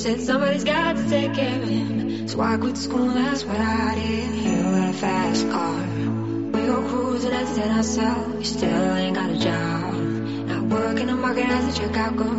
said somebody's got to take care of him. So I quit school, that's what I did. You in a fast car. We go cruising, I said ourselves. You still ain't got a job. Not working the market as a checkout girl.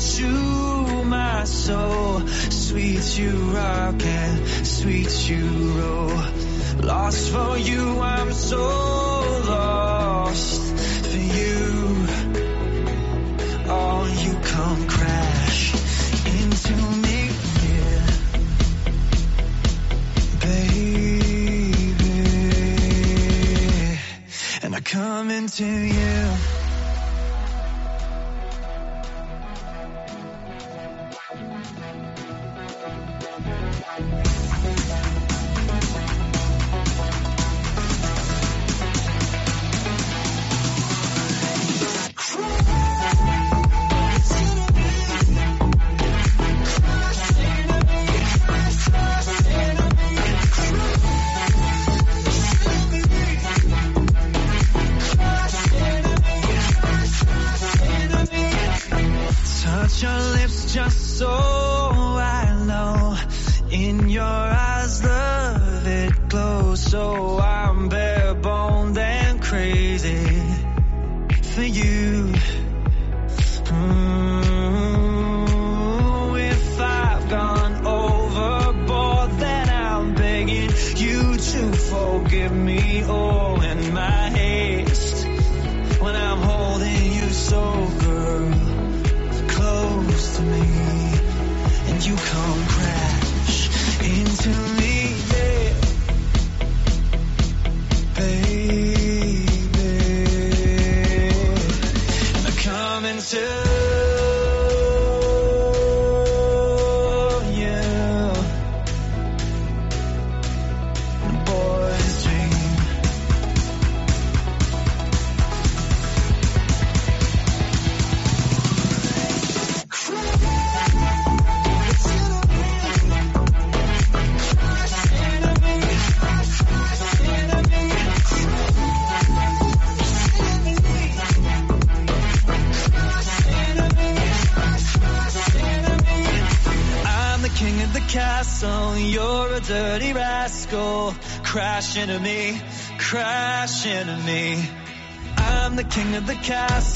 to my soul. Sweet you rock and sweet you roll. Lost for you, I'm so lost for you. Oh, you come crash into me, yeah. baby, and I come into you.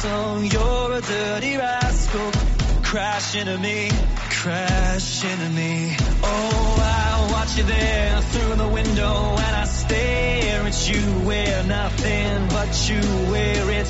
you're a dirty rascal. Crash into me, crash into me. Oh, I watch you there through the window and I stare at you. Wear nothing but you wear it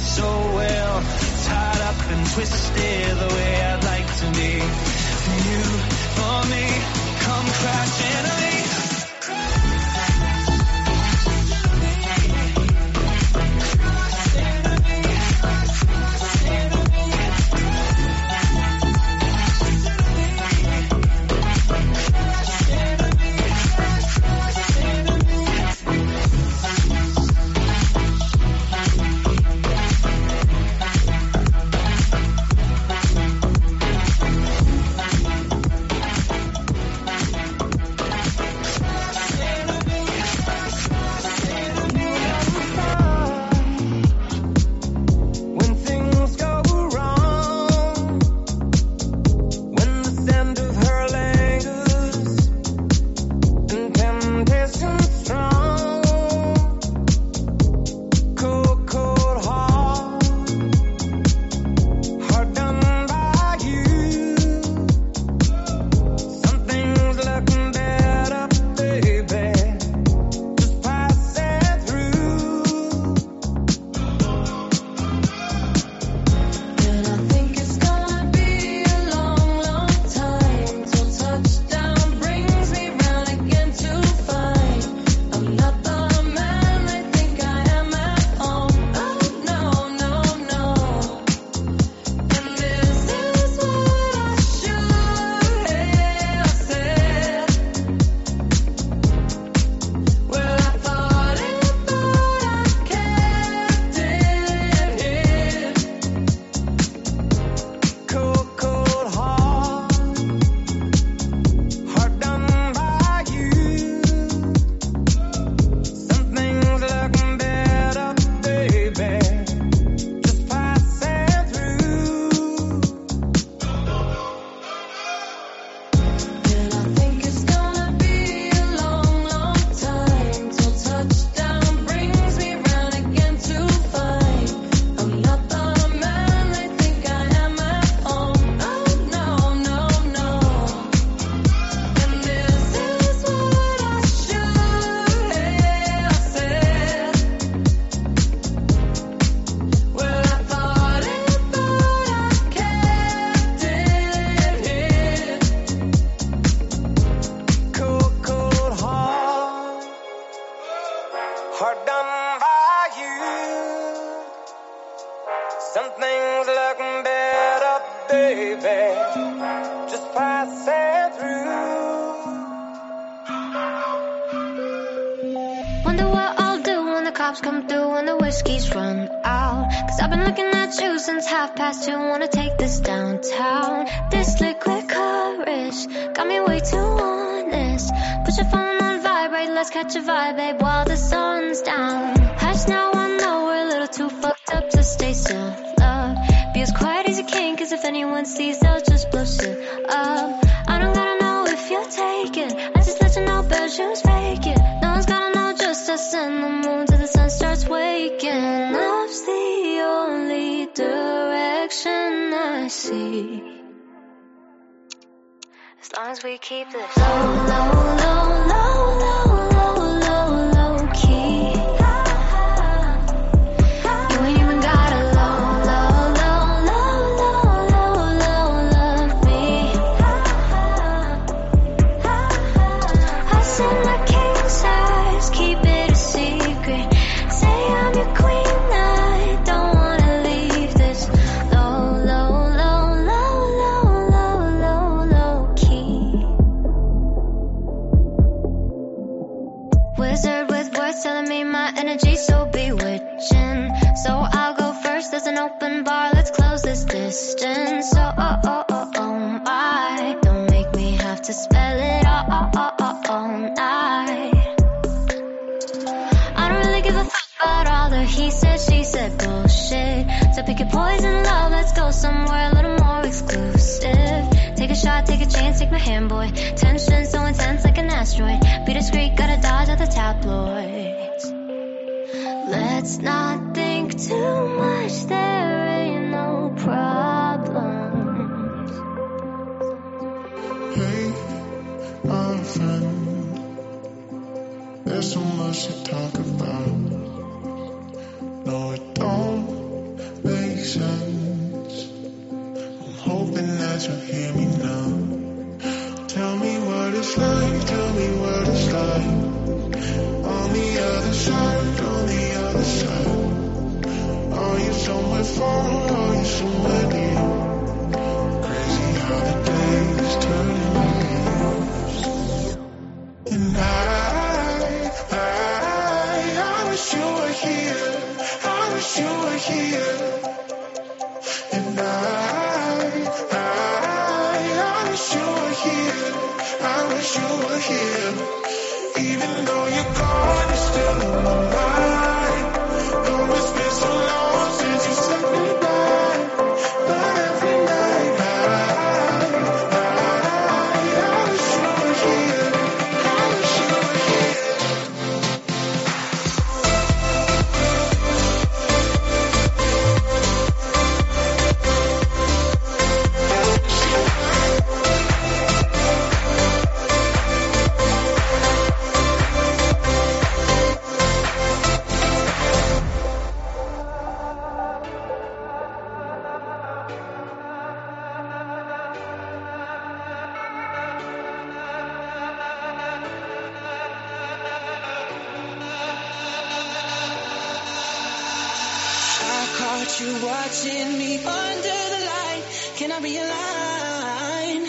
you watching me under the light. Can I be aligned?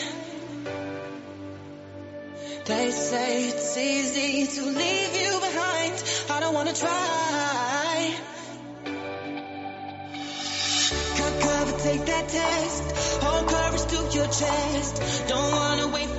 They say it's easy to leave you behind. I don't wanna try. Cut cover, take that test. Hold courage to your chest. Don't wanna wait.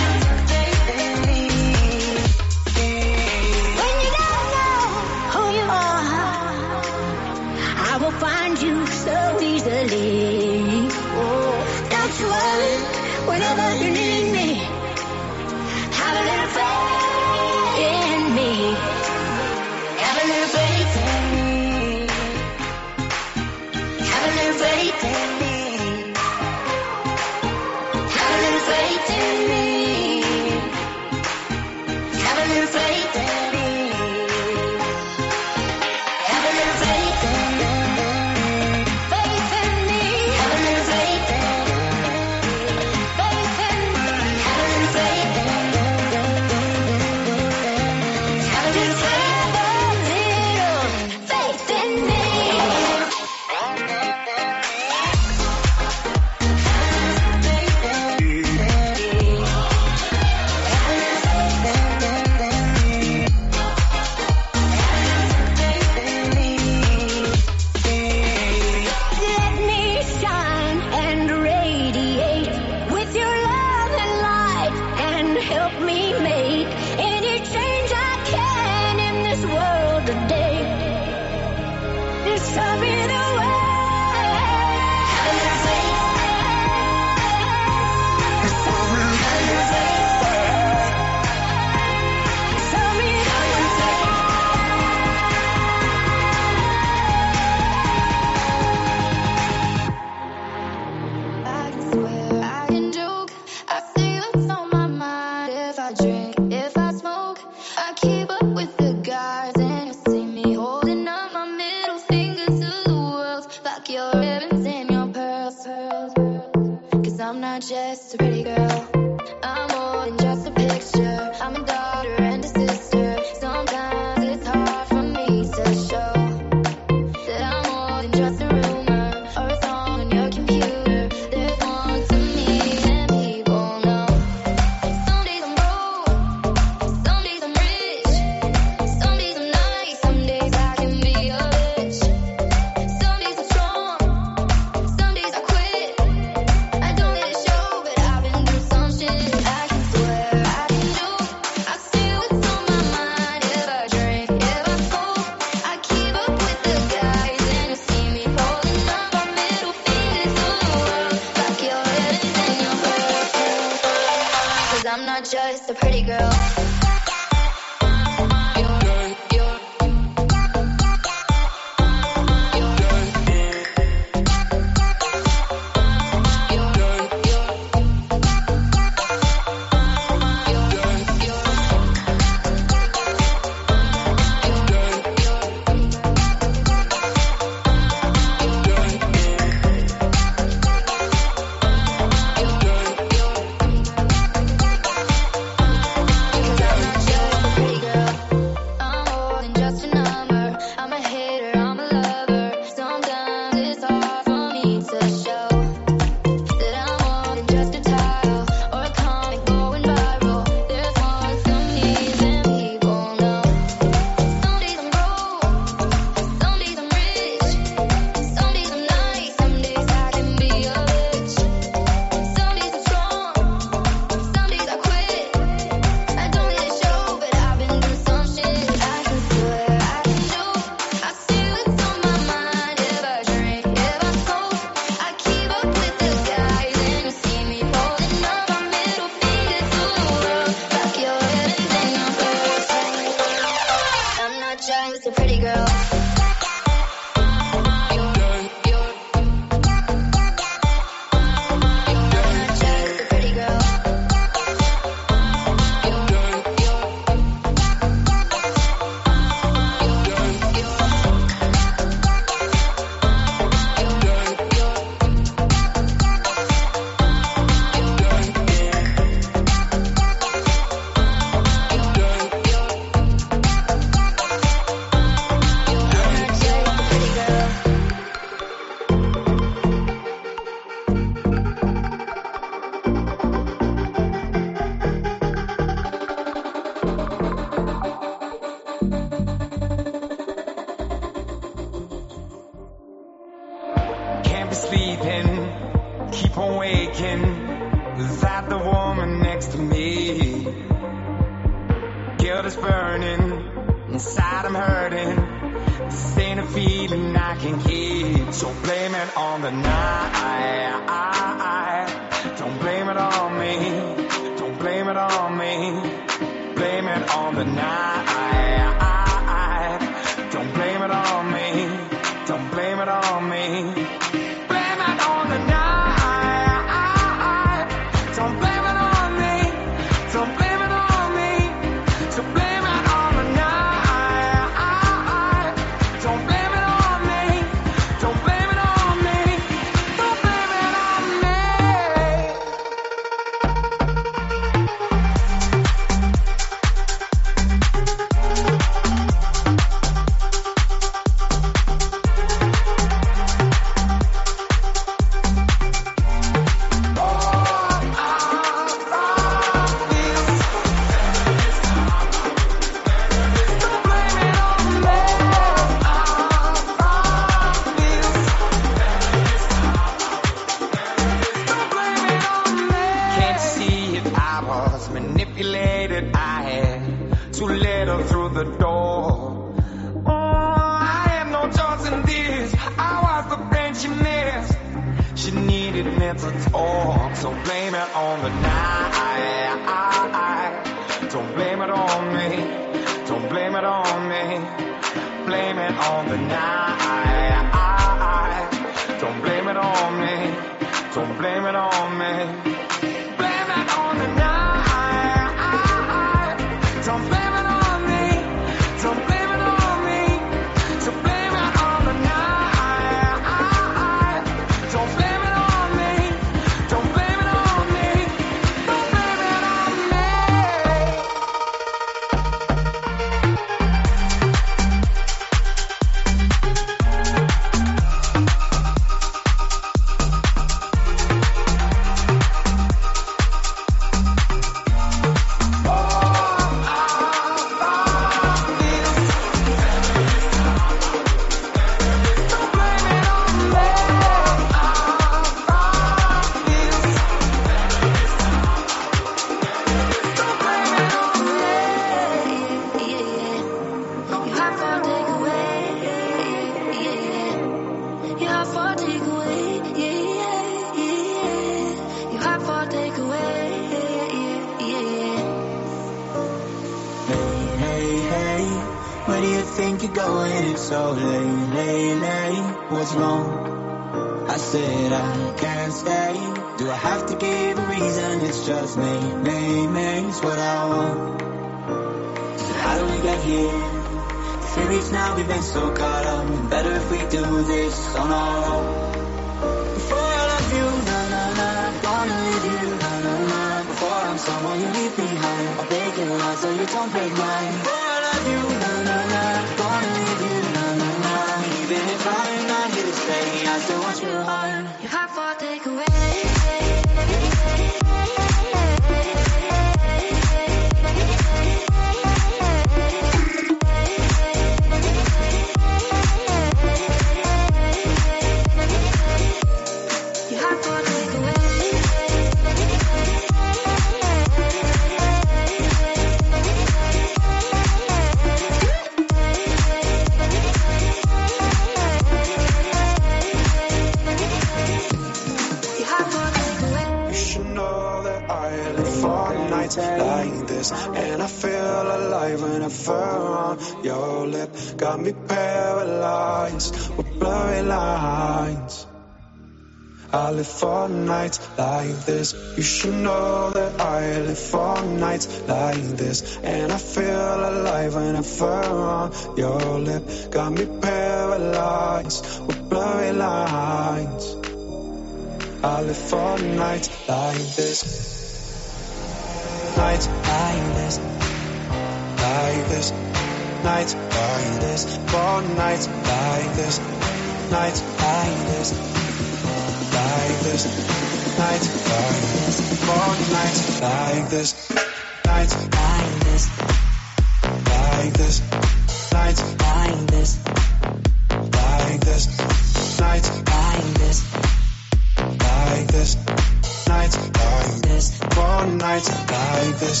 nights like this.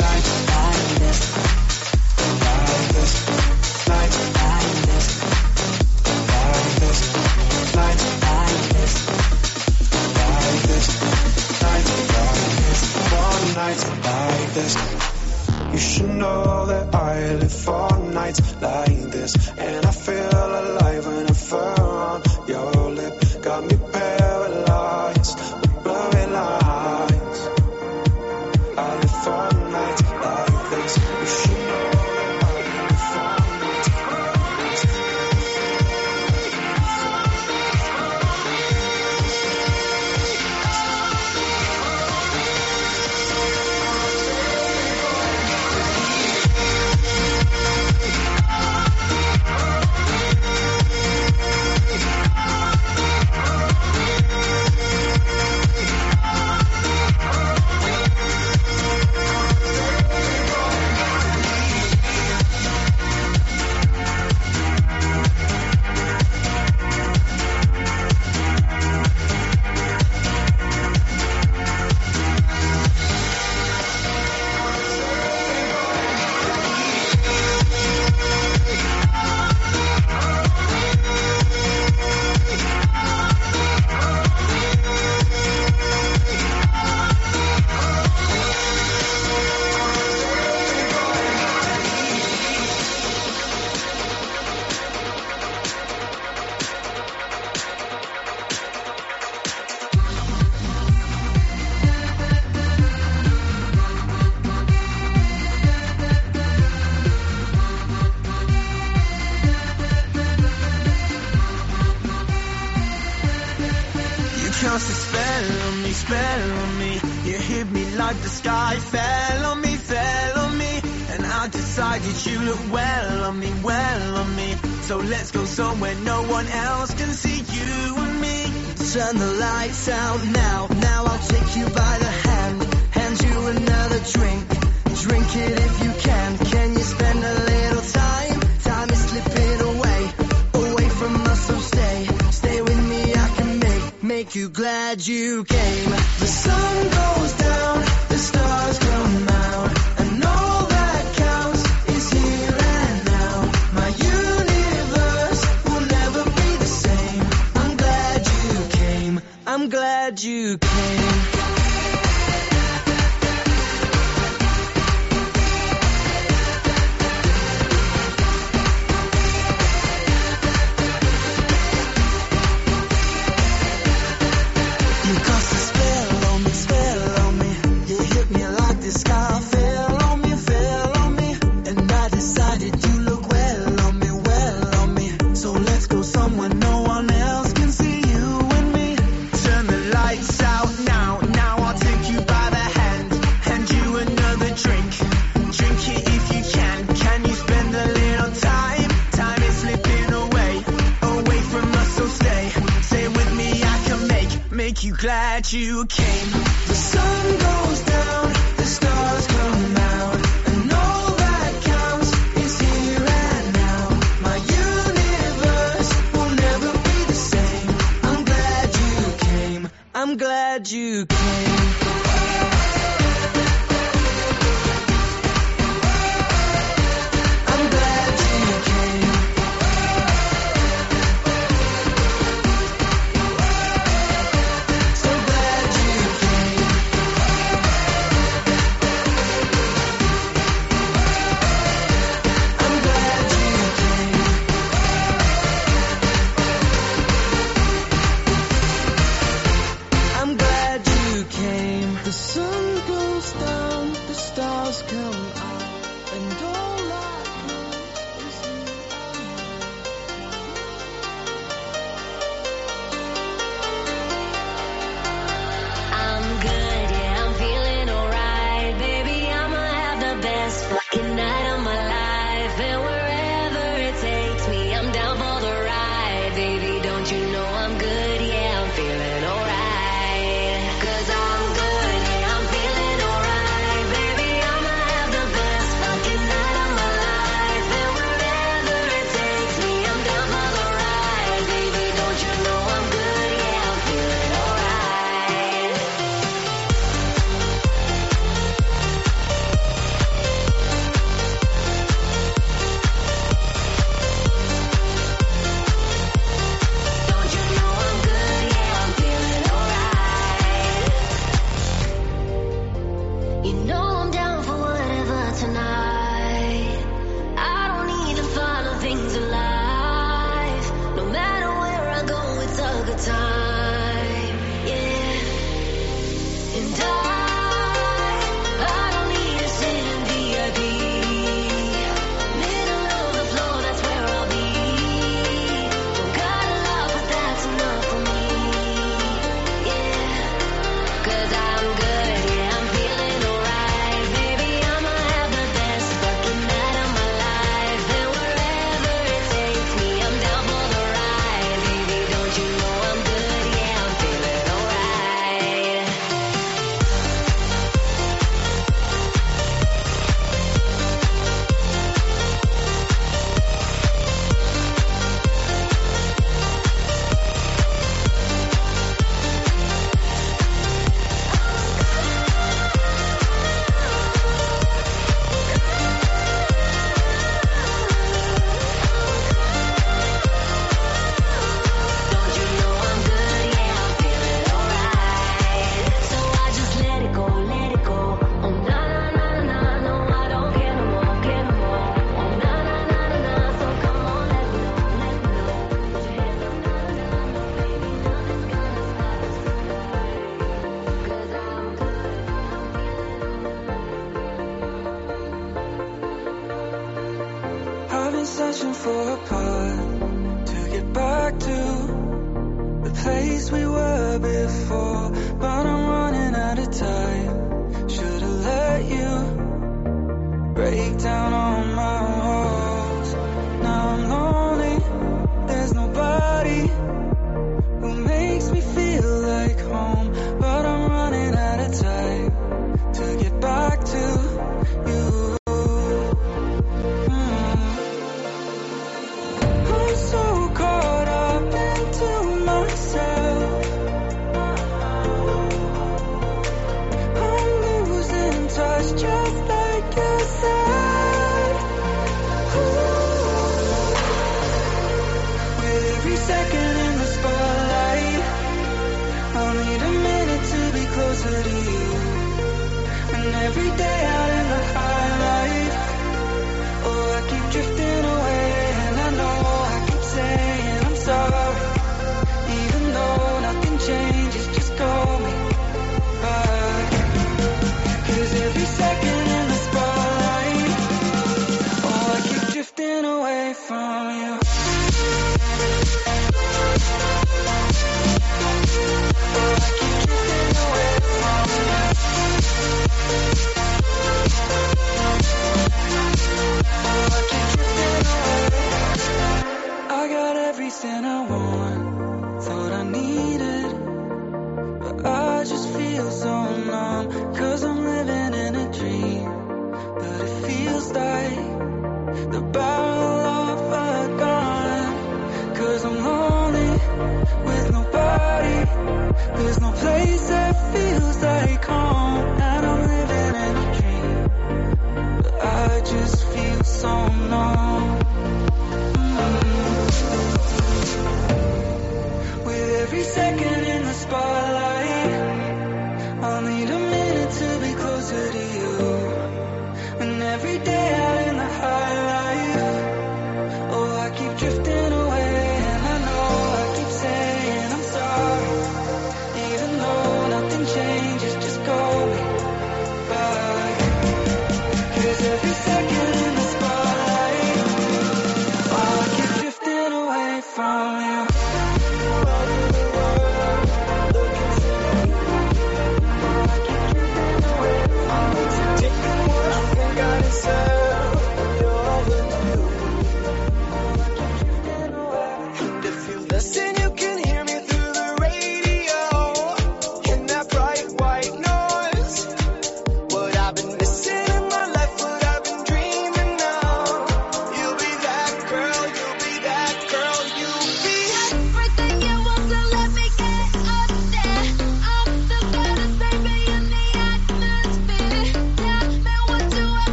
Nights like this. Like this. Nights like this. Like this. Nights like this. Nights like this. Nights like this. You should know that I live for nights like this, and I feel alive when I'm around your out now,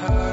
we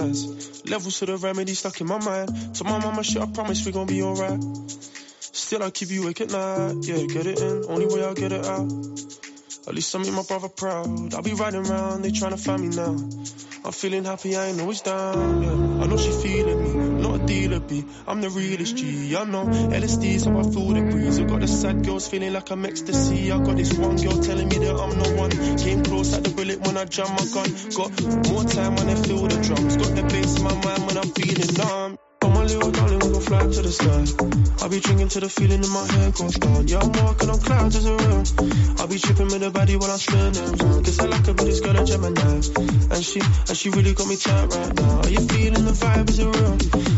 Levels to the remedy stuck in my mind. To my mama shit, I promise we gon' be alright. Still, I keep you awake at night. Yeah, get it in, only way I'll get it out. At least I make my brother proud. I'll be riding around, they tryna find me now. I'm feeling happy, I ain't always down. Yeah, I know she feeling me, dealer. I'm the realest G. I know LSD's how I feel the breeze. I got the sad girls feeling like I'm ecstasy. I got this one girl telling me that I'm no one. Came close at the bullet when I jam my gun. Got more time when I feel the drums. Got the bass in my mind when I'm feeling numb. Oh my little darling, we gon' fly to the sky. I'll be drinking till the feeling in my head goes down. Yeah, I'm walking on clouds as a real. I'll be tripping with the body while I'm spinning. Guess I like her, but this girl a Gemini. And she, and she really got me tight right now. Are you feeling the vibe? Is it real?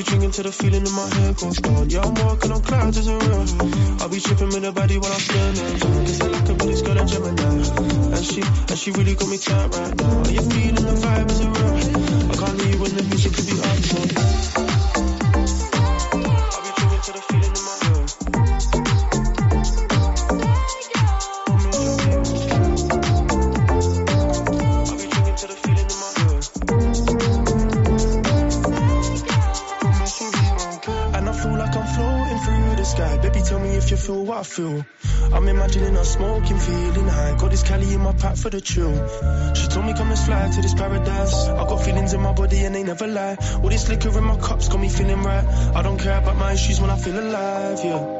be drinking till the feeling in my head goes down. Yeah, I'm walking on clouds as a real. I'll be tripping with the body while I'm spinning. Guess I like but this girl a Gemini. And she, and she really got me tight right now. Are you feeling the vibe? Is it real? I can't you when the music could be up. So. I feel. I'm imagining us smoking, feeling high. Got this Cali in my pack for the chill. She told me come and fly to this paradise. I got feelings in my body and they never lie. All this liquor in my cups got me feeling right. I don't care about my issues when I feel alive, yeah.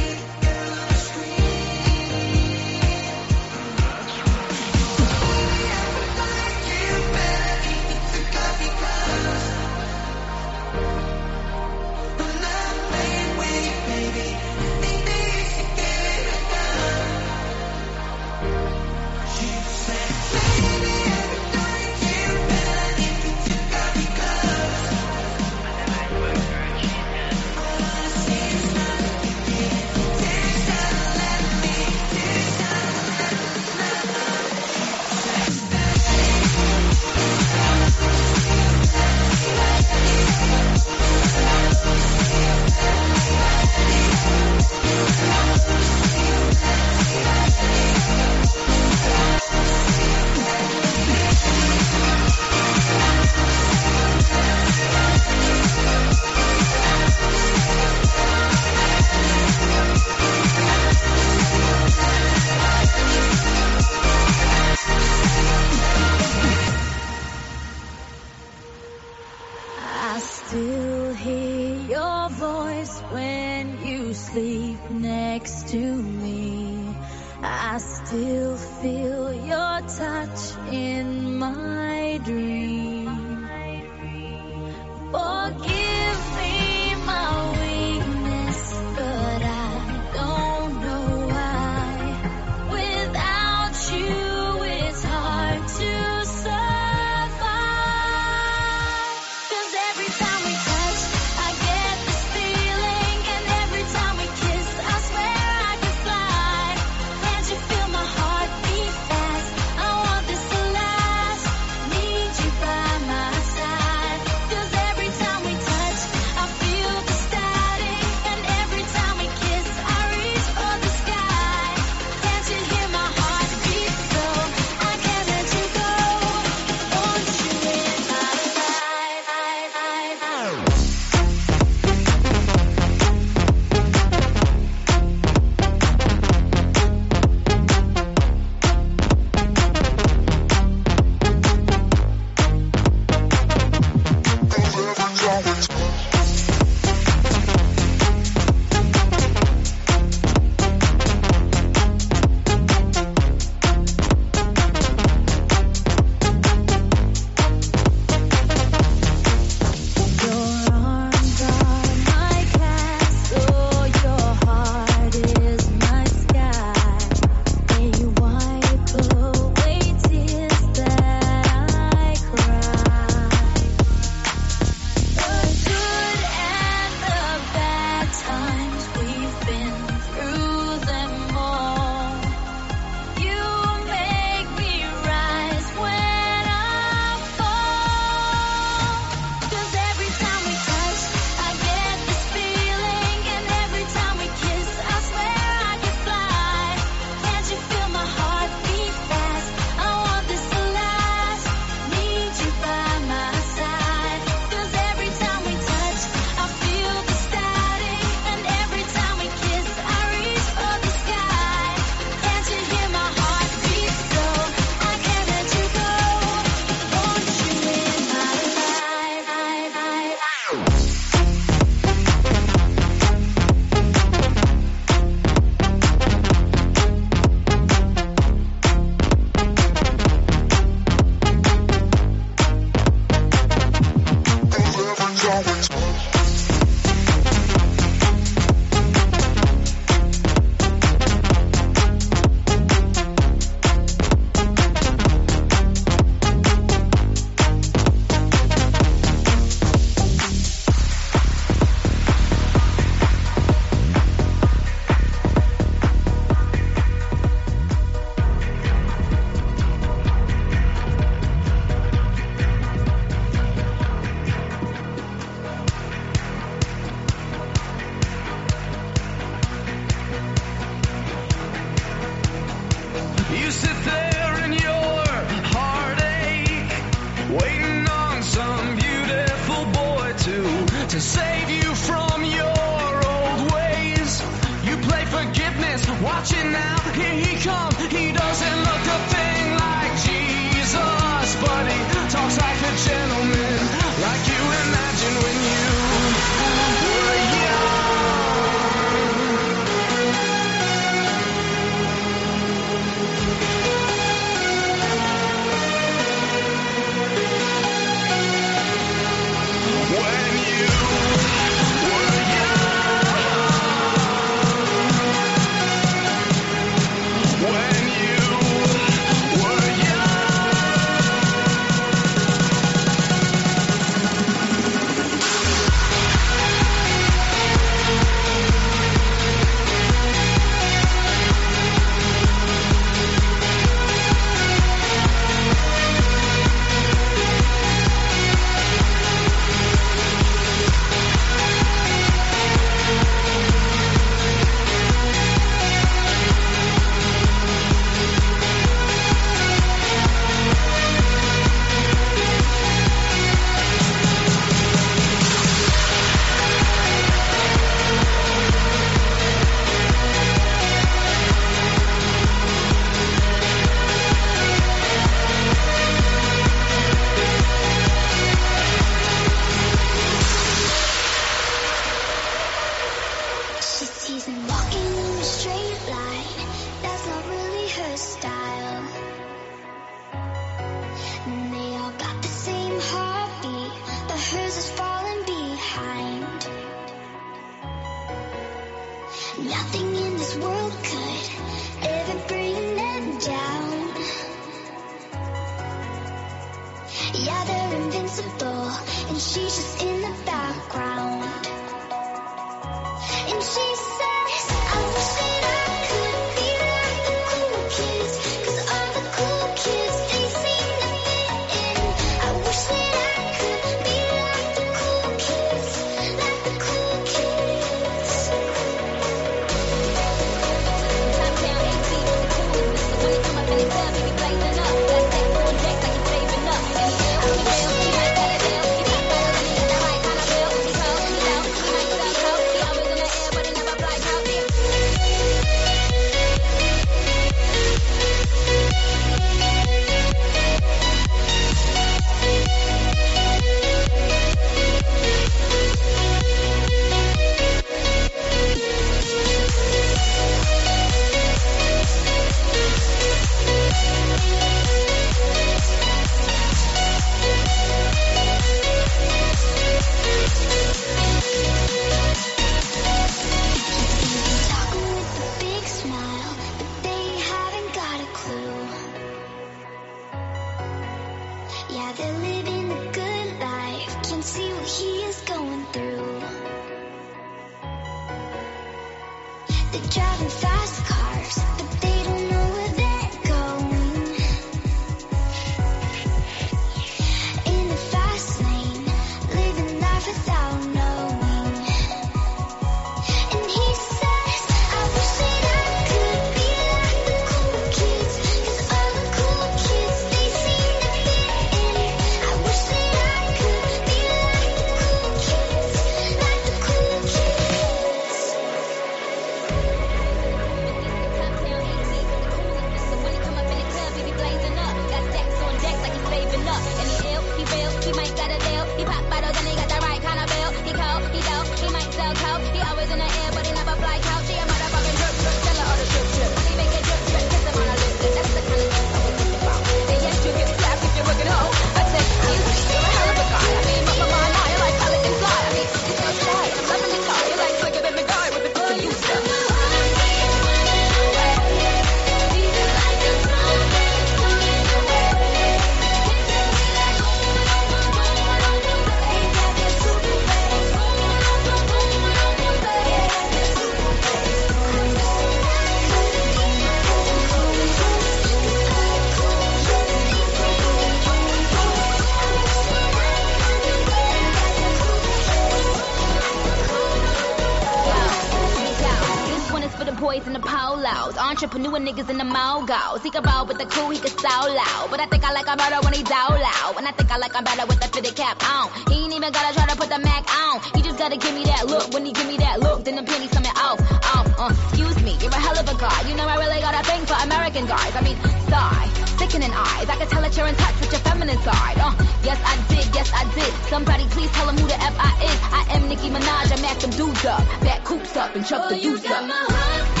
But with the cool he can sound loud. But I think I like him better when he's out loud. And I think I like him better with the fitted cap on. He ain't even gotta try to put the Mac on. He just gotta give me that look. When he give me that look, then the penny's coming off. off, uh, excuse me, you're a hell of a guy. You know I really got a thing for American guys. I mean, sigh, sickening eyes. I can tell that you're in touch with your feminine side. Uh, yes, I did, yes, I did. Somebody please tell him who the F I is. I am Nicki Minaj, I'm Mac them dudes up. Back coops up and chuck the dudes up.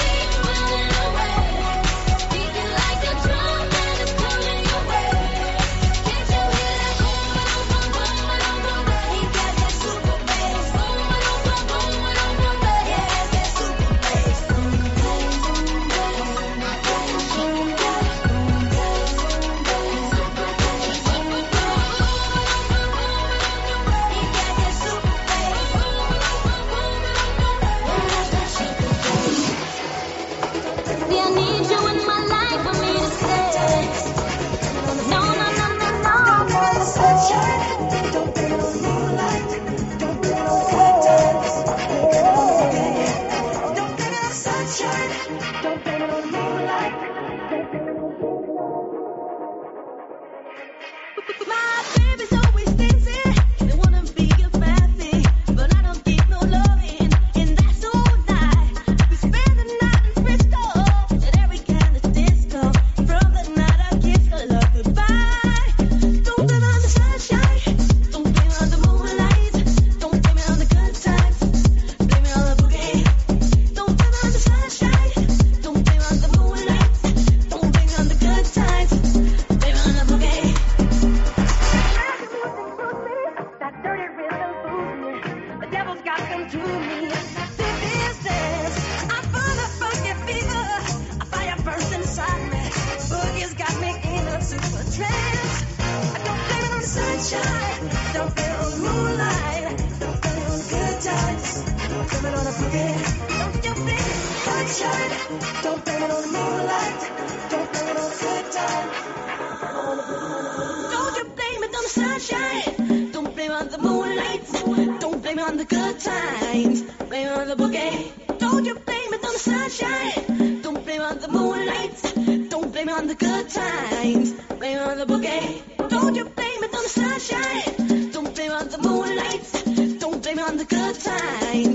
sunshine. Don't blame on the moonlight. Don't blame on the good times. Blame on the boogie. Don't you blame it on the sunshine. Don't blame on the moonlight. Don't blame on the good times. Blame on the boogie. Don't you blame it on the sunshine. Don't blame on the moonlight. Don't blame on the good times.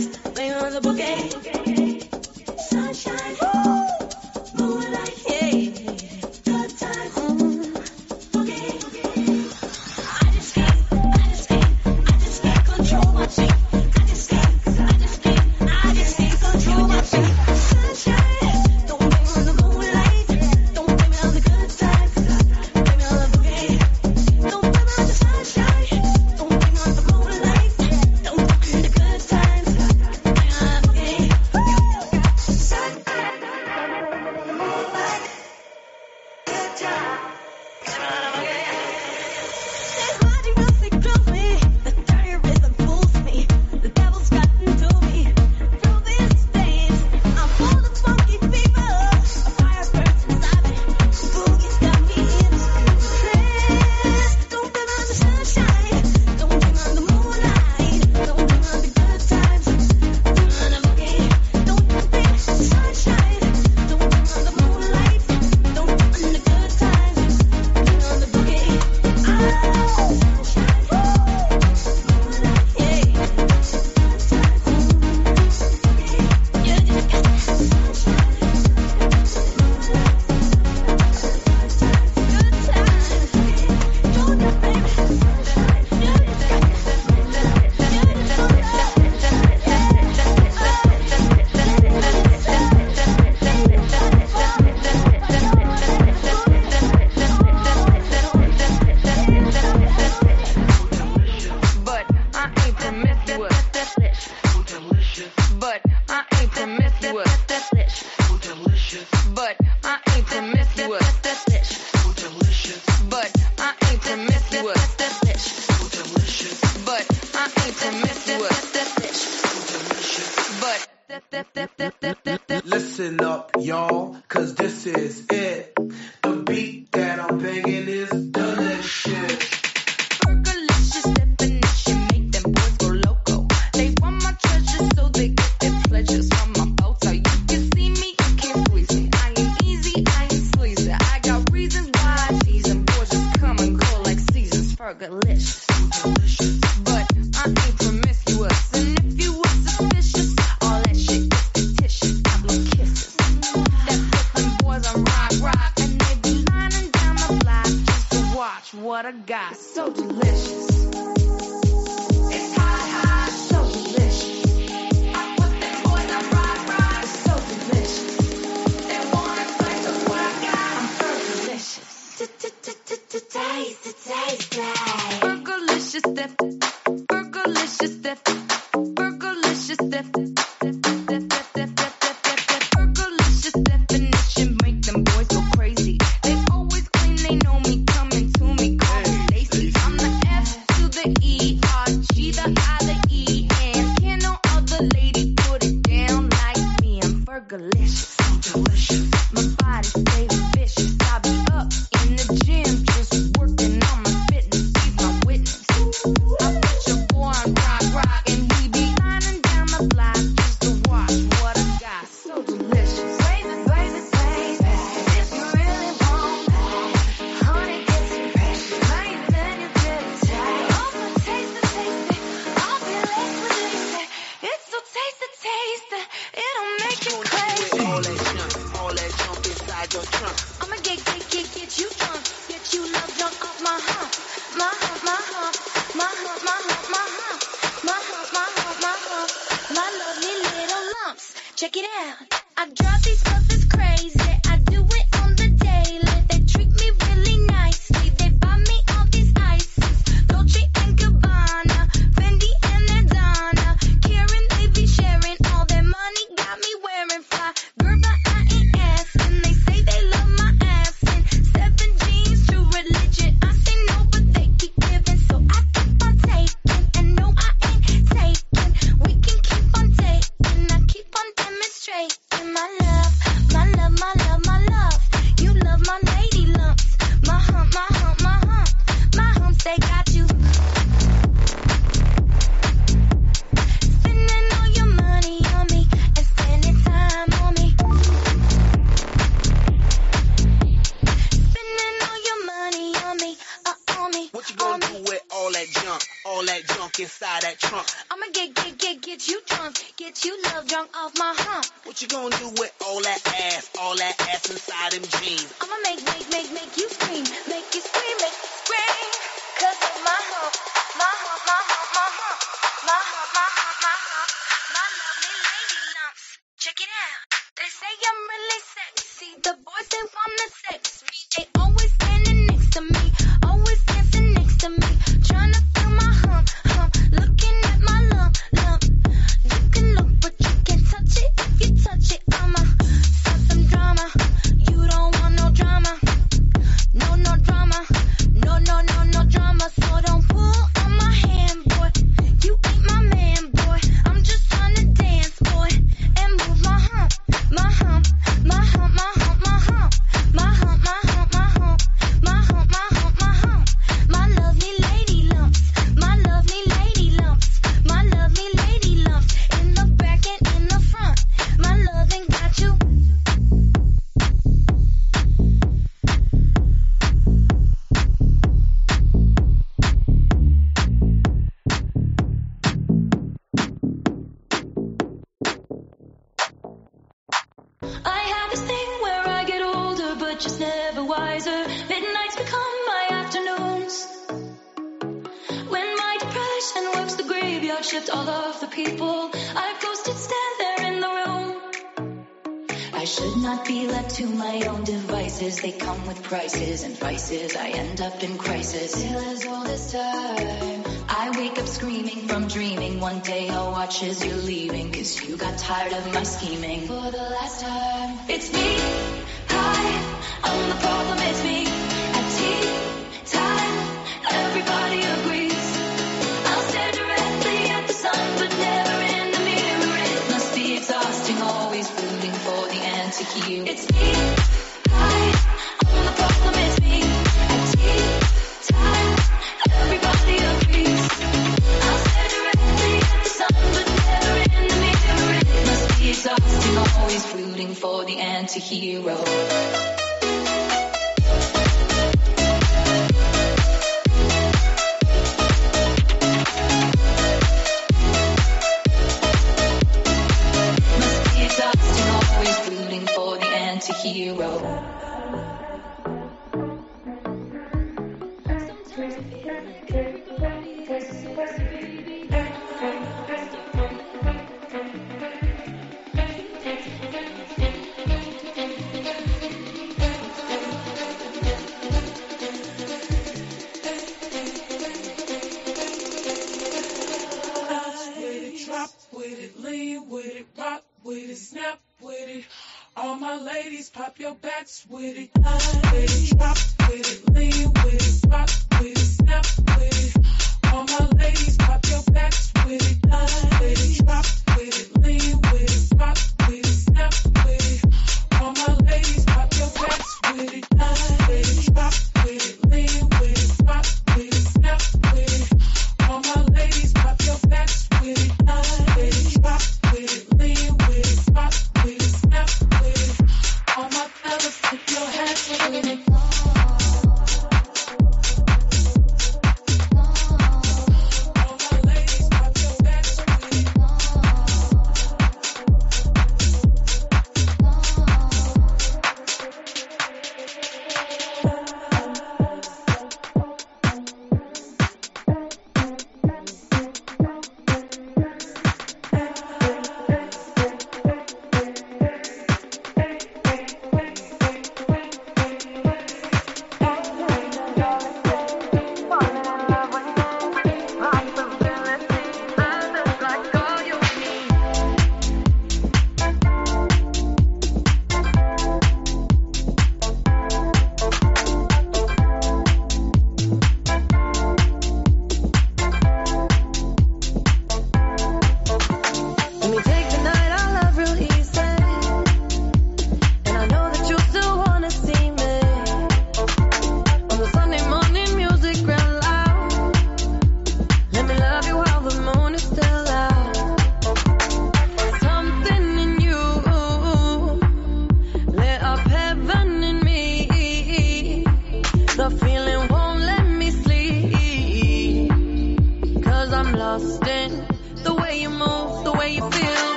Crazy. Scheming.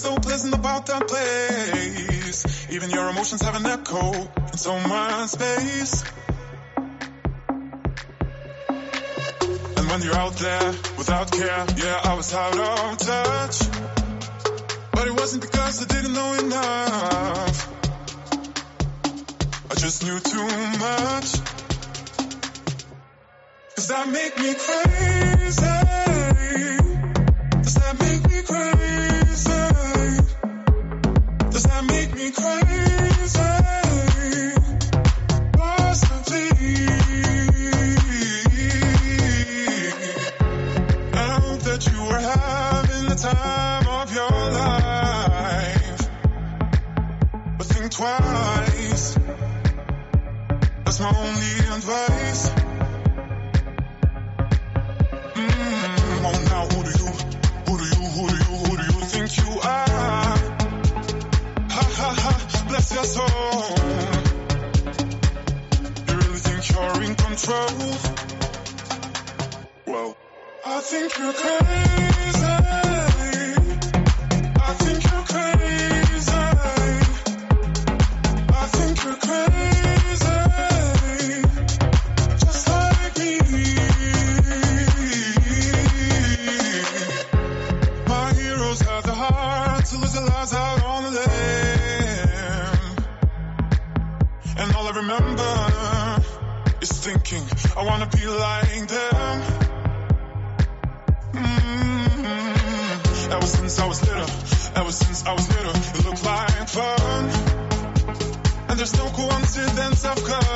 so pleasant about that place. Even your emotions have an echo, and so my space. And when you're out there without care, yeah, I was out of time. There's no coincidence of course.